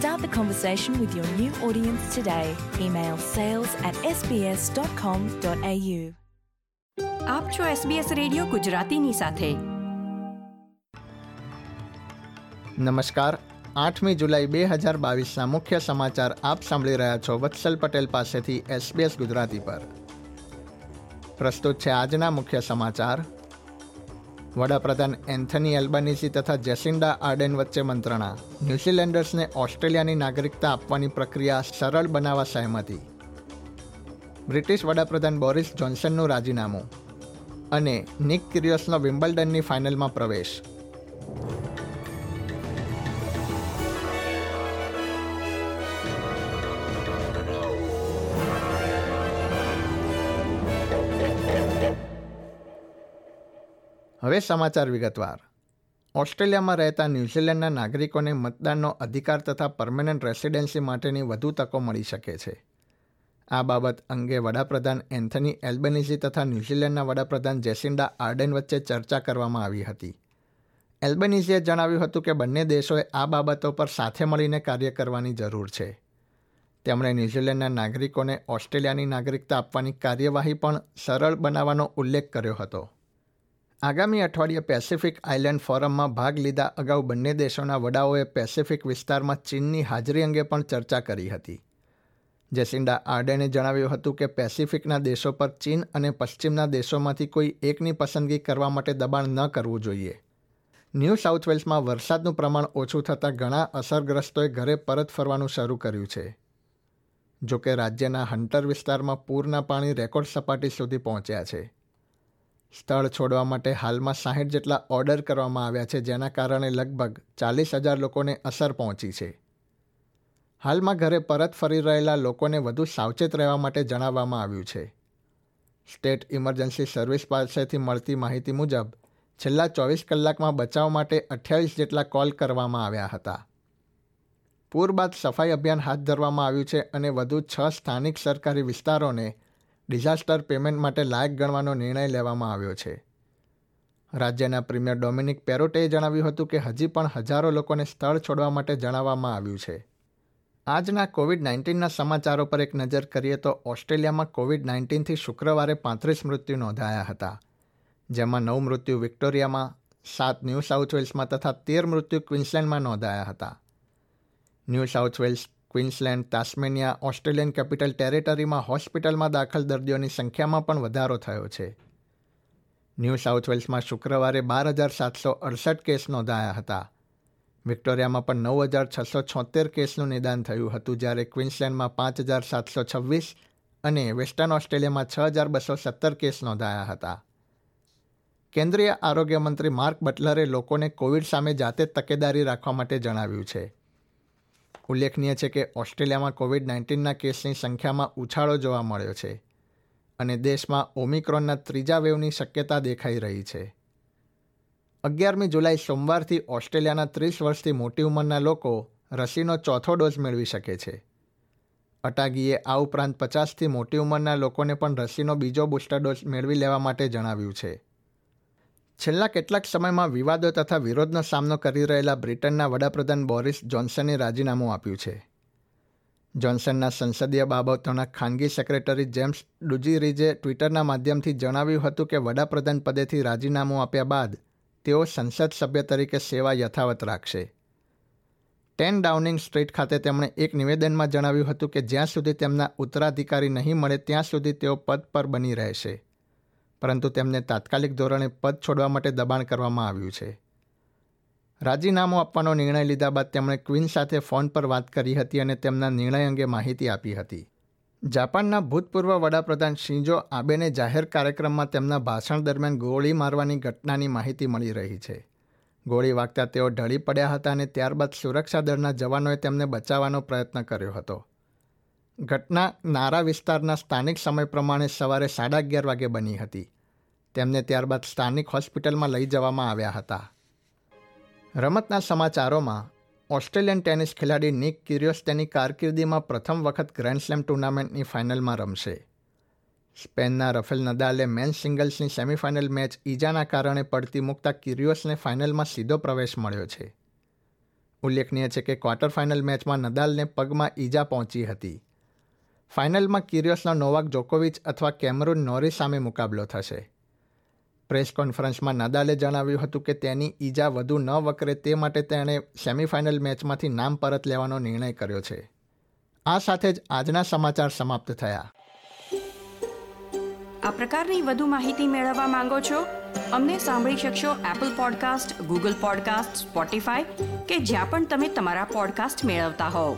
Start the conversation with your new audience today. Email sales at sbs.com.au. આપ છો SBS radio ગુજરાતીની સાથે નમસ્કાર આઠમી જુલાઈ બે હજાર બાવીસના મુખ્ય સમાચાર આપ સાંભળી રહ્યા છો વત્સલ પટેલ પાસેથી એસબીએસ ગુજરાતી પર પ્રસ્તુત છે આજના મુખ્ય સમાચાર વડાપ્રધાન એન્થની એલ્બાનીસી તથા જેસિન્ડા આર્ડેન વચ્ચે મંત્રણા. ન્યૂઝીલેન્ડર્સને ઓસ્ટ્રેલિયાની નાગરિકતા આપવાની પ્રક્રિયા સરળ બનાવવા સહમતી. બ્રિટિશ વડાપ્રધાન બોરિસ જોન્સનનું રાજીનામું. અને નિક કિરિયસનો વિમ્બલ્ડનની ફાઇનલમાં પ્રવેશ. હવે સમાચાર વિગતવાર. ઓસ્ટ્રેલિયામાં રહેતા ન્યૂઝીલેન્ડના નાગરિકોને મતદાનનો અધિકાર તથા પરમેનન્ટ રેસિડેન્સી માટેની વધુ તકો મળી શકે છે. આ બાબત અંગે વડાપ્રધાન એન્થની એલ્બેનિઝી તથા ન્યૂઝીલેન્ડના વડાપ્રધાન જેસિન્ડા આર્ડેન વચ્ચે ચર્ચા કરવામાં આવી હતી. એલ્બેનિઝીએ જણાવ્યું હતું કે બંને દેશોએ આ બાબતો પર સાથે મળીને કાર્ય કરવાની જરૂર છે. તેમણે ન્યૂઝીલેન્ડના નાગરિકોને ઓસ્ટ્રેલિયાની નાગરિકતા આપવાની કાર્યવાહી પણ સરળ બનાવવાનો ઉલ્લેખ કર્યો હતો. આગામી અઠવાડિયે પેસિફિક આઇલેન્ડ ફોરમમાં ભાગ લીધા અગાઉ બંને દેશોના વડાઓએ પેસિફિક વિસ્તારમાં ચીનની હાજરી અંગે પણ ચર્ચા કરી હતી. જેસિન્ડા આર્ડેને જણાવ્યું હતું કે પેસિફિકના દેશો પર ચીન અને પશ્ચિમના દેશોમાંથી કોઈ એકની પસંદગી કરવા માટે દબાણ ન કરવું જોઈએ. ન્યૂ સાઉથ વેલ્સમાં વરસાદનું પ્રમાણ ઓછું થતાં ઘણા અસરગ્રસ્તોએ ઘરે પરત ફરવાનું શરૂ કર્યું છે. જોકે રાજ્યના હન્ટર વિસ્તારમાં પૂરના પાણી રેકોર્ડ સપાટી સુધી પહોંચ્યા છે. સ્થળ છોડવા માટે હાલમાં સાહીઠ જેટલા ઓર્ડર કરવામાં આવ્યા છે, જેના કારણે લગભગ ચાલીસ હજાર લોકોને અસર પહોંચી છે. હાલમાં ઘરે પરત ફરી રહેલા લોકોને વધુ સાવચેત રહેવા માટે જણાવવામાં આવ્યું છે. સ્ટેટ ઇમરજન્સી સર્વિસ પાસેથી મળતી માહિતી મુજબ, છેલ્લા ચોવીસ કલાકમાં બચાવ માટે અઠ્યાવીસ જેટલા કોલ કરવામાં આવ્યા હતા. પૂર બાદ સફાઈ અભિયાન હાથ ધરવામાં આવ્યું છે અને વધુ છ સ્થાનિક સરકારી વિસ્તારોને ડિઝાસ્ટર પેમેન્ટ માટે લાયક ગણવાનો નિર્ણય લેવામાં આવ્યો છે. રાજ્યના પ્રીમિયર ડોમિનિક પેરોટેએ જણાવ્યું હતું કે હજી પણ હજારો લોકોને સ્થળ છોડવા માટે જણાવવામાં આવ્યું છે. આજના કોવિડ નાઇન્ટીનના સમાચારો પર એક નજર કરીએ તો ઓસ્ટ્રેલિયામાં કોવિડ નાઇન્ટીનથી શુક્રવારે પાંત્રીસ મૃત્યુ નોંધાયા હતા. જેમાં નવ મૃત્યુ વિક્ટોરિયામાં, સાત ન્યૂ સાઉથ વેલ્સમાં તથા તેર મૃત્યુ ક્વિન્સલેન્ડમાં નોંધાયા હતા. New South Wales Queensland, Tasmania, Australian Capital ટેરેટરીમાં હોસ્પિટલમાં દાખલ દર્દીઓની સંખ્યામાં પણ વધારો થયો છે. ન્યૂ સાઉથ વેલ્સમાં શુક્રવારે બાર હજાર સાતસો અડસઠ કેસ નોંધાયા હતા. વિક્ટોરિયામાં પણ નવ હજાર છસો છોતેર કેસનું નિદાન થયું હતું, જ્યારે ક્વિન્સલેન્ડમાં પાંચ હજાર સાતસો છવ્વીસ અને વેસ્ટર્ન ઓસ્ટ્રેલિયામાં છ હજાર બસો સત્તર કેસ નોંધાયા હતા. કેન્દ્રીય આરોગ્ય મંત્રી માર્ક બટલરે લોકોને કોવિડ સામે જાતે તકેદારી રાખવા માટે જણાવ્યું છે. ઉલ્લેખનીય છે કે ઓસ્ટ્રેલિયામાં કોવિડ નાઇન્ટીનના કેસની સંખ્યામાં ઉછાળો જોવા મળ્યો છે અને દેશમાં ઓમિક્રોનના ત્રીજા વેવની શક્યતા દેખાઈ રહી છે. અગિયારમી જુલાઈ સોમવારથી ઓસ્ટ્રેલિયાના ત્રીસ વર્ષથી મોટી ઉંમરના લોકો રસીનો ચોથો ડોઝ મેળવી શકે છે. અટાગીએ આ ઉપરાંત પચાસથી મોટી ઉંમરના લોકોને પણ રસીનો બીજો બુસ્ટર ડોઝ મેળવી લેવા માટે જણાવ્યું છે. છેલ્લા કેટલાક સમયમાં વિવાદો તથા વિરોધનો સામનો કરી રહેલા બ્રિટનના વડાપ્રધાન બોરિસ જોન્સને રાજીનામું આપ્યું છે. જોન્સનના સંસદીય બાબતોના ખાનગી સેક્રેટરી જેમ્સ ડુજીરીજે ટ્વિટરના માધ્યમથી જણાવ્યું હતું કે વડાપ્રધાન પદેથી રાજીનામું આપ્યા બાદ તેઓ સંસદ સભ્ય તરીકે સેવા યથાવત રાખશે. ટેન ડાઉનિંગ સ્ટ્રીટ ખાતે તેમણે એક નિવેદનમાં જણાવ્યું હતું કે જ્યાં સુધી તેમના ઉત્તરાધિકારી નહીં મળે ત્યાં સુધી તેઓ પદ પર બની રહેશે. પરંતુ તેમને તાત્કાલિક ધોરણે પદ છોડવા માટે દબાણ કરવામાં આવ્યું છે. રાજીનામું આપવાનો નિર્ણય લીધા બાદ તેમણે ક્વીન સાથે ફોન પર વાત કરી હતી અને તેમના નિર્ણય અંગે માહિતી આપી હતી. જાપાનના ભૂતપૂર્વ વડાપ્રધાન શિંજો આબેને જાહેર કાર્યક્રમમાં તેમના ભાષણ દરમિયાન ગોળી મારવાની ઘટનાની માહિતી મળી રહી છે. ગોળી વાગતા તેઓ ઢળી પડ્યા હતા અને ત્યારબાદ સુરક્ષા દળના જવાનોએ તેમને બચાવવાનો પ્રયત્ન કર્યો હતો. ઘટના નારા વિસ્તારના સ્થાનિક સમય પ્રમાણે સવારે સાડા અગિયાર વાગે બની હતી. તેમને ત્યારબાદ સ્થાનિક હોસ્પિટલમાં લઈ જવામાં આવ્યા હતા. રમતના સમાચારોમાં, ઓસ્ટ્રેલિયન ટેનિસ ખેલાડી નિક ક્યુરિયસ તેની કારકિર્દીમાં પ્રથમ વખત ગ્રેન્ડ સ્લેમ ટુર્નામેન્ટની ફાઇનલમાં રમશે. સ્પેનના રફેલ નદાલે મેન સિંગલ્સની સેમિફાઇનલ મેચ ઈજાના કારણે પડતી મૂકતા ક્યુરિયસને ફાઇનલમાં સીધો પ્રવેશ મળ્યો છે. ઉલ્લેખનીય છે કે ક્વાર્ટર ફાઇનલ મેચમાં નદાલને પગમાં ઈજા પહોંચી હતી. ફાઇનલમાં ક્યુરિયસનો નોવાક જોકોવિચ અથવા કેમરૂન નોરી સામે મુકાબલો થશે. પ્રેસ કોન્ફરન્સમાં નદાલે જણાવ્યું હતું કે તેની ઈજા વધુ ન વકરે તે માટે તેણે સેમિફાઇનલ મેચમાંથી નામ પરત લેવાનો નિર્ણય કર્યો છે. આ સાથે જ આજના સમાચાર સમાપ્ત થયા. આ પ્રકારની વધુ માહિતી મેળવવા માંગો છો? અમને સાંભળી શકશો Apple podcast Google podcast Spotify કે જ્યાં પણ તમે તમારા પોડકાસ્ટ મેળવતા હોવ.